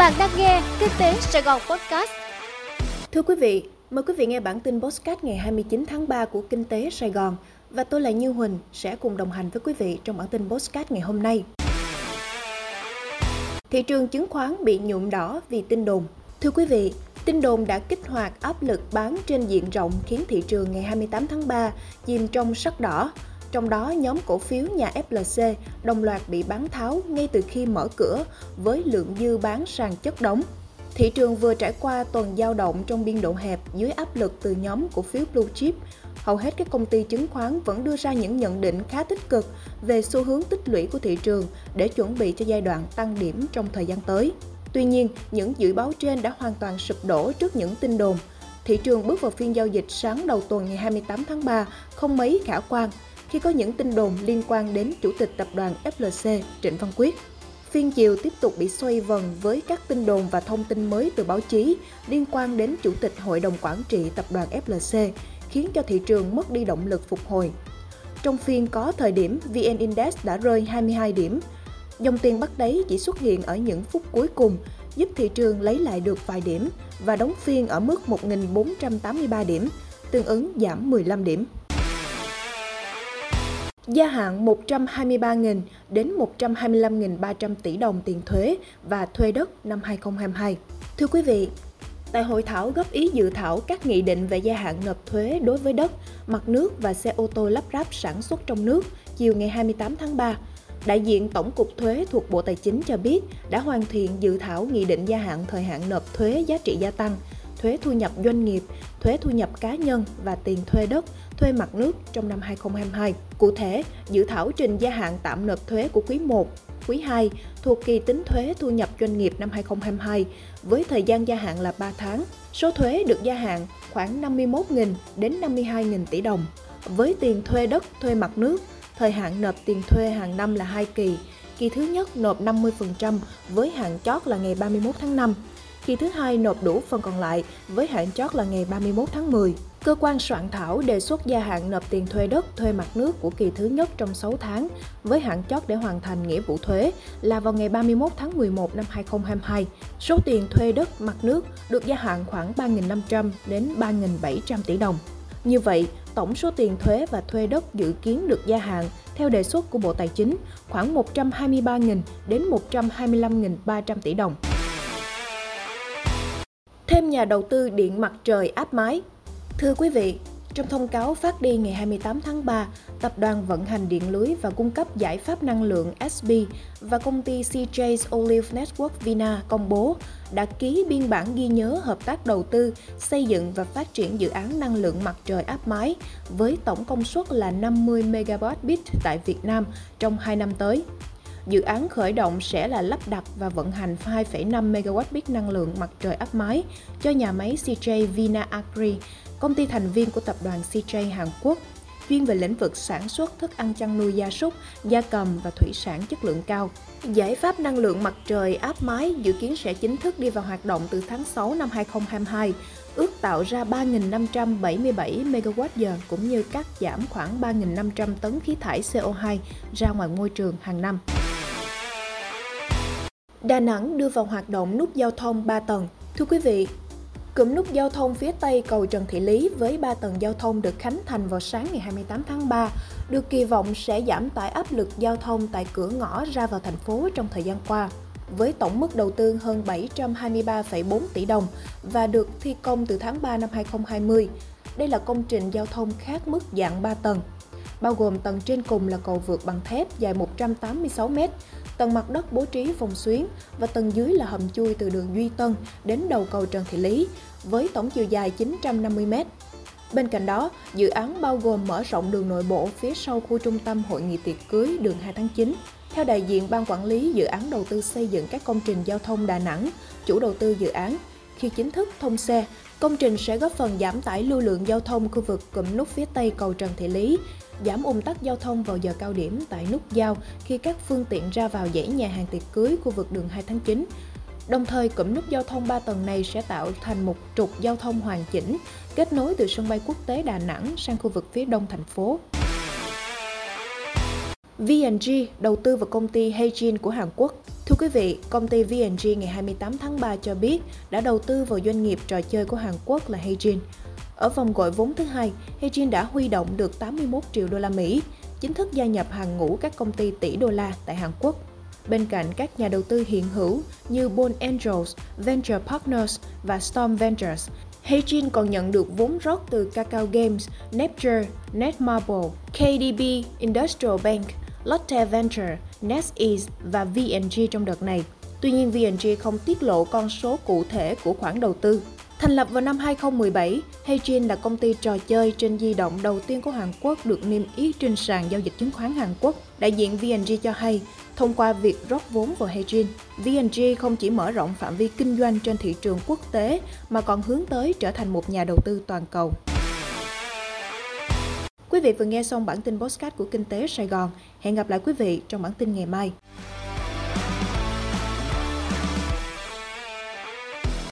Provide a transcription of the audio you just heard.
Bạn đang nghe Kinh tế Sài Gòn Podcast. Thưa quý vị, mời quý vị nghe bản tin podcast ngày 29 tháng 3 của Kinh tế Sài Gòn và tôi là Như Huỳnh sẽ cùng đồng hành với quý vị trong bản tin podcast ngày hôm nay. Thị trường chứng khoán bị nhuộm đỏ vì tin đồn. Thưa quý vị, tin đồn đã kích hoạt áp lực bán trên diện rộng khiến thị trường ngày 28 tháng 3 chìm trong sắc đỏ. Trong đó, nhóm cổ phiếu nhà FLC đồng loạt bị bán tháo ngay từ khi mở cửa với lượng dư bán sàn chất đóng. Thị trường vừa trải qua tuần giao động trong biên độ hẹp dưới áp lực từ nhóm cổ phiếu blue chip. Hầu hết các công ty chứng khoán vẫn đưa ra những nhận định khá tích cực về xu hướng tích lũy của thị trường để chuẩn bị cho giai đoạn tăng điểm trong thời gian tới. Tuy nhiên, những dự báo trên đã hoàn toàn sụp đổ trước những tin đồn. Thị trường bước vào phiên giao dịch sáng đầu tuần ngày 28 tháng 3 không mấy khả quan khi có những tin đồn liên quan đến Chủ tịch Tập đoàn FLC Trịnh Văn Quyết. Phiên chiều tiếp tục bị xoay vần với các tin đồn và thông tin mới từ báo chí liên quan đến Chủ tịch Hội đồng Quản trị Tập đoàn FLC, khiến cho thị trường mất đi động lực phục hồi. Trong phiên có thời điểm VN Index đã rơi 22 điểm. Dòng tiền bắt đáy chỉ xuất hiện ở những phút cuối cùng, giúp thị trường lấy lại được vài điểm và đóng phiên ở mức 1.483 điểm, tương ứng giảm 15 điểm gia hạn 123.000 đến 125.300 tỷ đồng tiền thuế và thuê đất năm 2022. Thưa quý vị, tại hội thảo góp ý dự thảo các nghị định về gia hạn nộp thuế đối với đất, mặt nước và xe ô tô lắp ráp sản xuất trong nước chiều ngày 28 tháng 3, đại diện Tổng cục Thuế thuộc Bộ Tài chính cho biết đã hoàn thiện dự thảo nghị định gia hạn thời hạn nộp thuế giá trị gia tăng thuế thu nhập doanh nghiệp, thuế thu nhập cá nhân và tiền thuê đất, thuê mặt nước trong năm 2022. Cụ thể, dự thảo trình gia hạn tạm nộp thuế của quý 1, quý 2 thuộc kỳ tính thuế thu nhập doanh nghiệp năm 2022 với thời gian gia hạn là 3 tháng. Số thuế được gia hạn khoảng 51.000 đến 52.000 tỷ đồng. Với tiền thuê đất, thuê mặt nước, thời hạn nộp tiền thuê hàng năm là 2 kỳ. Kỳ thứ nhất nộp 50% với hạn chót là ngày 31 tháng 5 kỳ thứ hai nộp đủ phần còn lại với hạn chót là ngày 31 tháng 10. Cơ quan soạn thảo đề xuất gia hạn nộp tiền thuê đất, thuê mặt nước của kỳ thứ nhất trong 6 tháng với hạn chót để hoàn thành nghĩa vụ thuế là vào ngày 31 tháng 11 năm 2022. Số tiền thuê đất, mặt nước được gia hạn khoảng 3.500 đến 3.700 tỷ đồng. Như vậy, tổng số tiền thuế và thuê đất dự kiến được gia hạn theo đề xuất của Bộ Tài chính khoảng 123.000 đến 125.300 tỷ đồng thêm nhà đầu tư điện mặt trời áp mái. Thưa quý vị, trong thông cáo phát đi ngày 28 tháng 3, Tập đoàn vận hành điện lưới và cung cấp giải pháp năng lượng SB và công ty CJ's Olive Network Vina công bố đã ký biên bản ghi nhớ hợp tác đầu tư, xây dựng và phát triển dự án năng lượng mặt trời áp mái với tổng công suất là 50 MW tại Việt Nam trong 2 năm tới. Dự án khởi động sẽ là lắp đặt và vận hành 2,5 MW năng lượng mặt trời áp mái cho nhà máy CJ Vina Agri, công ty thành viên của tập đoàn CJ Hàn Quốc, chuyên về lĩnh vực sản xuất thức ăn chăn nuôi gia súc, gia cầm và thủy sản chất lượng cao. Giải pháp năng lượng mặt trời áp mái dự kiến sẽ chính thức đi vào hoạt động từ tháng 6 năm 2022, ước tạo ra 3.577 MWh cũng như cắt giảm khoảng 3.500 tấn khí thải CO2 ra ngoài môi trường hàng năm. Đà Nẵng đưa vào hoạt động nút giao thông 3 tầng. Thưa quý vị, cụm nút giao thông phía Tây cầu Trần Thị Lý với 3 tầng giao thông được khánh thành vào sáng ngày 28 tháng 3, được kỳ vọng sẽ giảm tải áp lực giao thông tại cửa ngõ ra vào thành phố trong thời gian qua. Với tổng mức đầu tư hơn 723,4 tỷ đồng và được thi công từ tháng 3 năm 2020, đây là công trình giao thông khác mức dạng 3 tầng, bao gồm tầng trên cùng là cầu vượt bằng thép dài 186 m, tầng mặt đất bố trí vòng xuyến và tầng dưới là hầm chui từ đường Duy Tân đến đầu cầu Trần Thị Lý với tổng chiều dài 950 m. Bên cạnh đó, dự án bao gồm mở rộng đường nội bộ phía sau khu trung tâm hội nghị tiệc cưới đường 2 tháng 9. Theo đại diện ban quản lý dự án đầu tư xây dựng các công trình giao thông Đà Nẵng, chủ đầu tư dự án, khi chính thức thông xe, công trình sẽ góp phần giảm tải lưu lượng giao thông khu vực cụm nút phía tây cầu Trần Thị Lý, giảm ủng tắc giao thông vào giờ cao điểm tại nút giao khi các phương tiện ra vào dãy nhà hàng tiệc cưới khu vực đường 2 tháng 9. Đồng thời, cụm nút giao thông 3 tầng này sẽ tạo thành một trục giao thông hoàn chỉnh, kết nối từ sân bay quốc tế Đà Nẵng sang khu vực phía đông thành phố. VNG đầu tư vào công ty Heijin của Hàn Quốc Thưa quý vị, công ty VNG ngày 28 tháng 3 cho biết đã đầu tư vào doanh nghiệp trò chơi của Hàn Quốc là Heijin. Ở vòng gọi vốn thứ hai, Heijin đã huy động được 81 triệu đô la Mỹ, chính thức gia nhập hàng ngũ các công ty tỷ đô la tại Hàn Quốc. Bên cạnh các nhà đầu tư hiện hữu như Bone Angels, Venture Partners và Storm Ventures, Heijin còn nhận được vốn rót từ Kakao Games, Napture, Netmarble, KDB Industrial Bank, Lotte Venture, NetEase và VNG trong đợt này. Tuy nhiên, VNG không tiết lộ con số cụ thể của khoản đầu tư. Thành lập vào năm 2017, Heijin là công ty trò chơi trên di động đầu tiên của Hàn Quốc được niêm yết trên sàn giao dịch chứng khoán Hàn Quốc. Đại diện VNG cho hay, thông qua việc rót vốn vào Heijin, VNG không chỉ mở rộng phạm vi kinh doanh trên thị trường quốc tế mà còn hướng tới trở thành một nhà đầu tư toàn cầu. Quý vị vừa nghe xong bản tin Postcard của Kinh tế Sài Gòn. Hẹn gặp lại quý vị trong bản tin ngày mai.